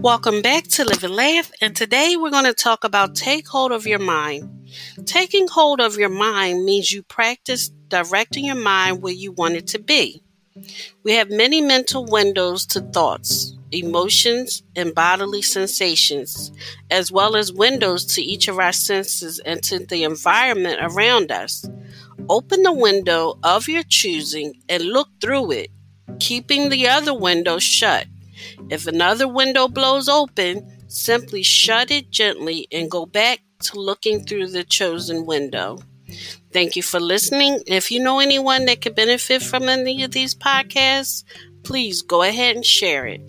Welcome back to Live and Laugh, and today we're going to talk about take hold of your mind. Taking hold of your mind means you practice directing your mind where you want it to be. We have many mental windows to thoughts, emotions, and bodily sensations, as well as windows to each of our senses and to the environment around us. Open the window of your choosing and look through it, keeping the other window shut. If another window blows open, simply shut it gently and go back to looking through the chosen window. Thank you for listening. If you know anyone that could benefit from any of these podcasts, please go ahead and share it.